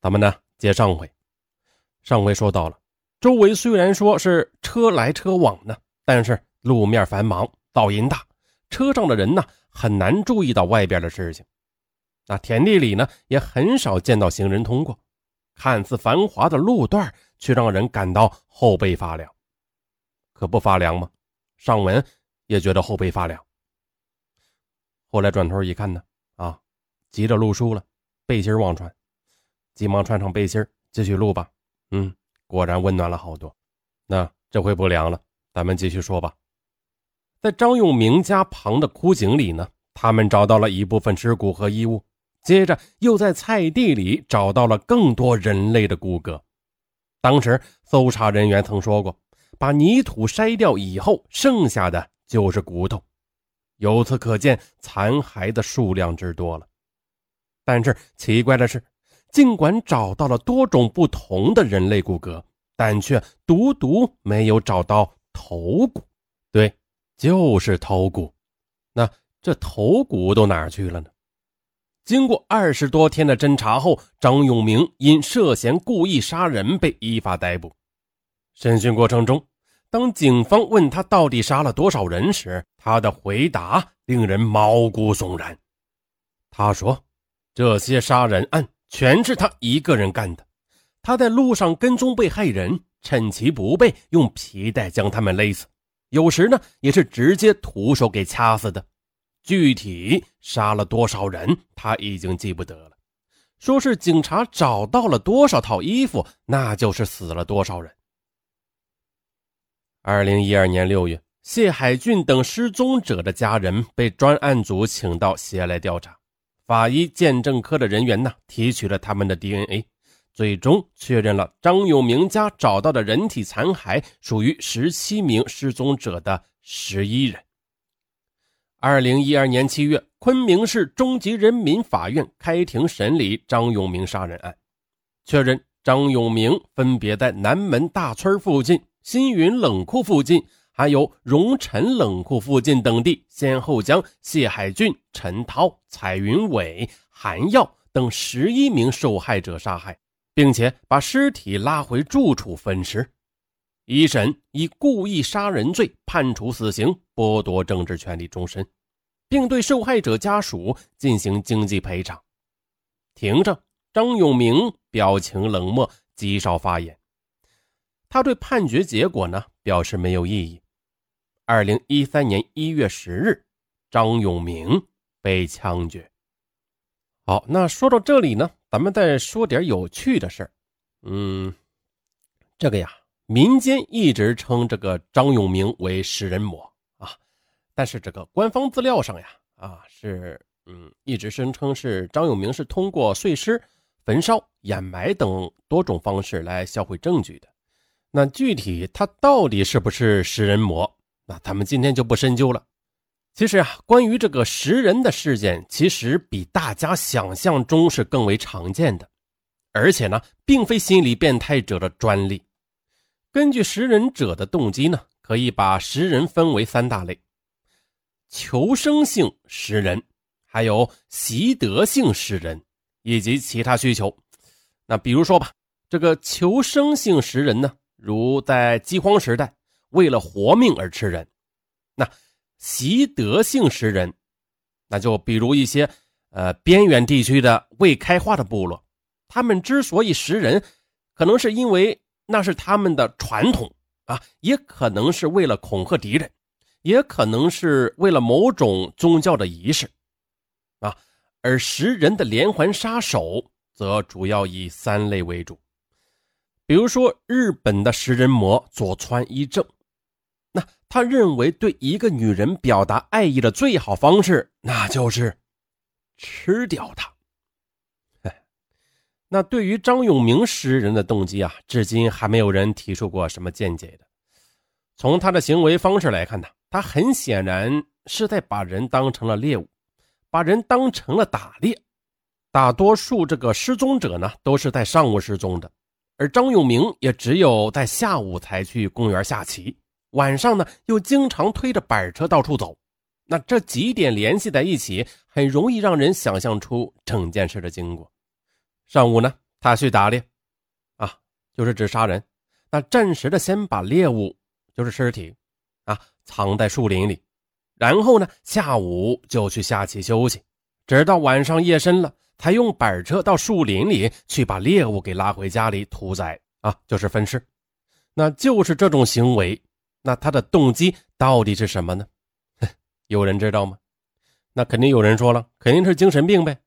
咱们呢接上回。上回说到了，周围虽然说是车来车往呢，但是路面繁忙，噪音大，车上的人呢很难注意到外边的事情。那田地里呢也很少见到行人通过，看似繁华的路段却让人感到后背发凉。可不发凉吗？尚文也觉得后背发凉。后来转头一看呢，啊，急着录书了，背心忘穿，急忙穿上背心继续录吧。嗯，果然温暖了好多。那这回不凉了，咱们继续说吧。在张永明家旁的枯井里呢，他们找到了一部分尸骨和衣物，接着又在菜地里找到了更多人类的骨骼。当时搜查人员曾说过，把泥土筛掉以后，剩下的就是骨头。由此可见，残骸的数量之多了。但是奇怪的是，尽管找到了多种不同的人类骨骼，但却独独没有找到头骨。对，就是头骨。那这头骨都哪去了呢？经过二十多天的侦查后，张永明因涉嫌故意杀人被依法逮捕。审讯过程中。当警方问他到底杀了多少人时，他的回答令人毛骨悚然。他说：“这些杀人案全是他一个人干的。他在路上跟踪被害人，趁其不备，用皮带将他们勒死。有时呢，也是直接徒手给掐死的。具体杀了多少人，他已经记不得了。说是警察找到了多少套衣服，那就是死了多少人。”二零一二年六月，谢海俊等失踪者的家人被专案组请到西安来调查。法医鉴证科的人员呢，提取了他们的 DNA，最终确认了张永明家找到的人体残骸属于十七名失踪者的十一人。二零一二年七月，昆明市中级人民法院开庭审理张永明杀人案，确认张永明分别在南门大村附近。新云冷库附近，还有荣辰冷库附近等地，先后将谢海俊、陈涛、彩云伟、韩耀等十一名受害者杀害，并且把尸体拉回住处分尸。一审以故意杀人罪判处死刑，剥夺政治权利终身，并对受害者家属进行经济赔偿。庭上，张永明表情冷漠，极少发言。他对判决结果呢表示没有异议。二零一三年一月十日，张永明被枪决。好，那说到这里呢，咱们再说点有趣的事儿。嗯，这个呀，民间一直称这个张永明为食人魔啊，但是这个官方资料上呀，啊是嗯一直声称是张永明是通过碎尸、焚烧、掩埋等多种方式来销毁证据的。那具体他到底是不是食人魔？那咱们今天就不深究了。其实啊，关于这个食人的事件，其实比大家想象中是更为常见的，而且呢，并非心理变态者的专利。根据食人者的动机呢，可以把食人分为三大类：求生性食人，还有习得性食人，以及其他需求。那比如说吧，这个求生性食人呢？如在饥荒时代，为了活命而吃人，那习得性食人，那就比如一些呃边远地区的未开化的部落，他们之所以食人，可能是因为那是他们的传统啊，也可能是为了恐吓敌人，也可能是为了某种宗教的仪式啊。而食人的连环杀手，则主要以三类为主。比如说，日本的食人魔佐川一正，他认为对一个女人表达爱意的最好方式，那就是吃掉她。那对于张永明食人的动机啊，至今还没有人提出过什么见解的。从他的行为方式来看呢，他很显然是在把人当成了猎物，把人当成了打猎。大多数这个失踪者呢，都是在上午失踪的。而张永明也只有在下午才去公园下棋，晚上呢又经常推着板车到处走。那这几点联系在一起，很容易让人想象出整件事的经过。上午呢，他去打猎，啊，就是指杀人。那暂时的先把猎物，就是尸体，啊，藏在树林里，然后呢，下午就去下棋休息，直到晚上夜深了，才用板车到树林里去把猎物给拉回家里屠宰，啊，就是分尸。那就是这种行为，那他的动机到底是什么呢？有人知道吗？那肯定有人说了，肯定是精神病呗。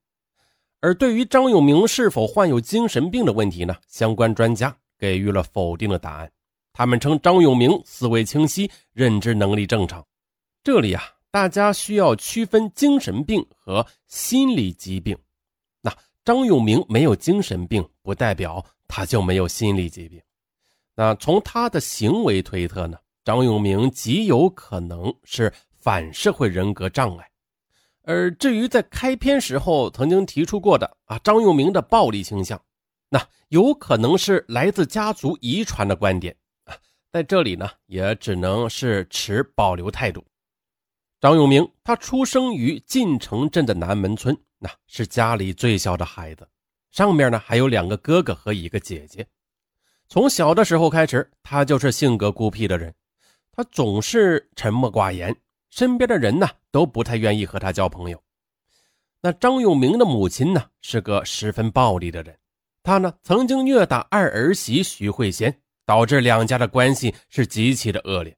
而对于张永明是否患有精神病的问题呢？相关专家给予了否定的答案。他们称张永明思维清晰，认知能力正常。这里啊，大家需要区分精神病和心理疾病。那张永明没有精神病，不代表他就没有心理疾病。那从他的行为推测呢，张永明极有可能是反社会人格障碍。而至于在开篇时候曾经提出过的啊张永明的暴力倾向，那有可能是来自家族遗传的观点啊，在这里呢也只能是持保留态度。张永明他出生于晋城镇的南门村，那是家里最小的孩子，上面呢还有两个哥哥和一个姐姐。从小的时候开始，他就是性格孤僻的人，他总是沉默寡言。身边的人呢都不太愿意和他交朋友。那张永明的母亲呢是个十分暴力的人，她呢曾经虐打二儿媳徐慧仙，导致两家的关系是极其的恶劣。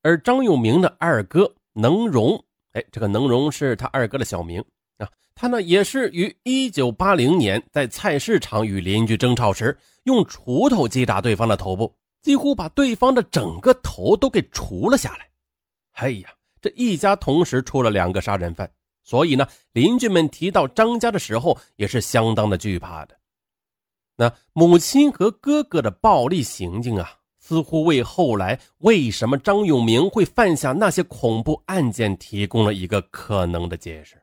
而张永明的二哥能荣，哎，这个能荣是他二哥的小名啊，他呢也是于一九八零年在菜市场与邻居争吵时，用锄头击打对方的头部，几乎把对方的整个头都给除了下来。哎呀，这一家同时出了两个杀人犯，所以呢，邻居们提到张家的时候也是相当的惧怕的。那母亲和哥哥的暴力行径啊，似乎为后来为什么张永明会犯下那些恐怖案件提供了一个可能的解释。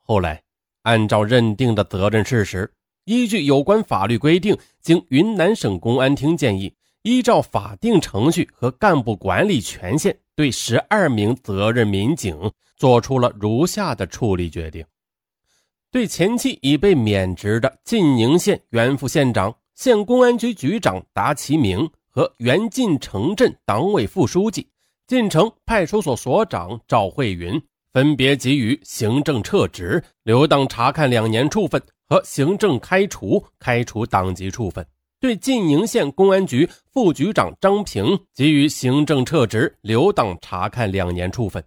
后来，按照认定的责任事实，依据有关法律规定，经云南省公安厅建议，依照法定程序和干部管理权限。对十二名责任民警做出了如下的处理决定：对前期已被免职的晋宁县原副县长、县公安局局长达其明和原晋城镇党委副书记、晋城派出所所长赵慧云，分别给予行政撤职、留党察看两年处分和行政开除、开除党籍处分。对晋宁县公安局副局长张平给予行政撤职、留党察看两年处分；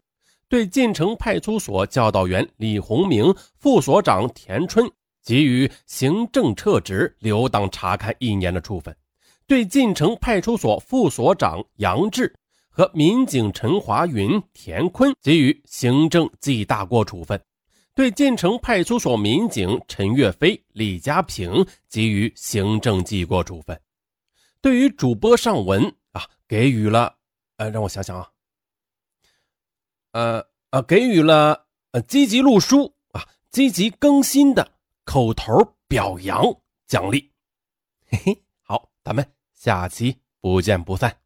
对晋城派出所教导员李洪明、副所长田春给予行政撤职、留党察看一年的处分；对晋城派出所副所长杨志和民警陈华云、田坤给予行政记大过处分。对晋城派出所民警陈岳飞、李家平给予行政记过处分。对于主播尚文啊，给予了呃，让我想想啊，呃呃，给予了呃积极录书啊、积极更新的口头表扬奖励。嘿嘿，好，咱们下期不见不散。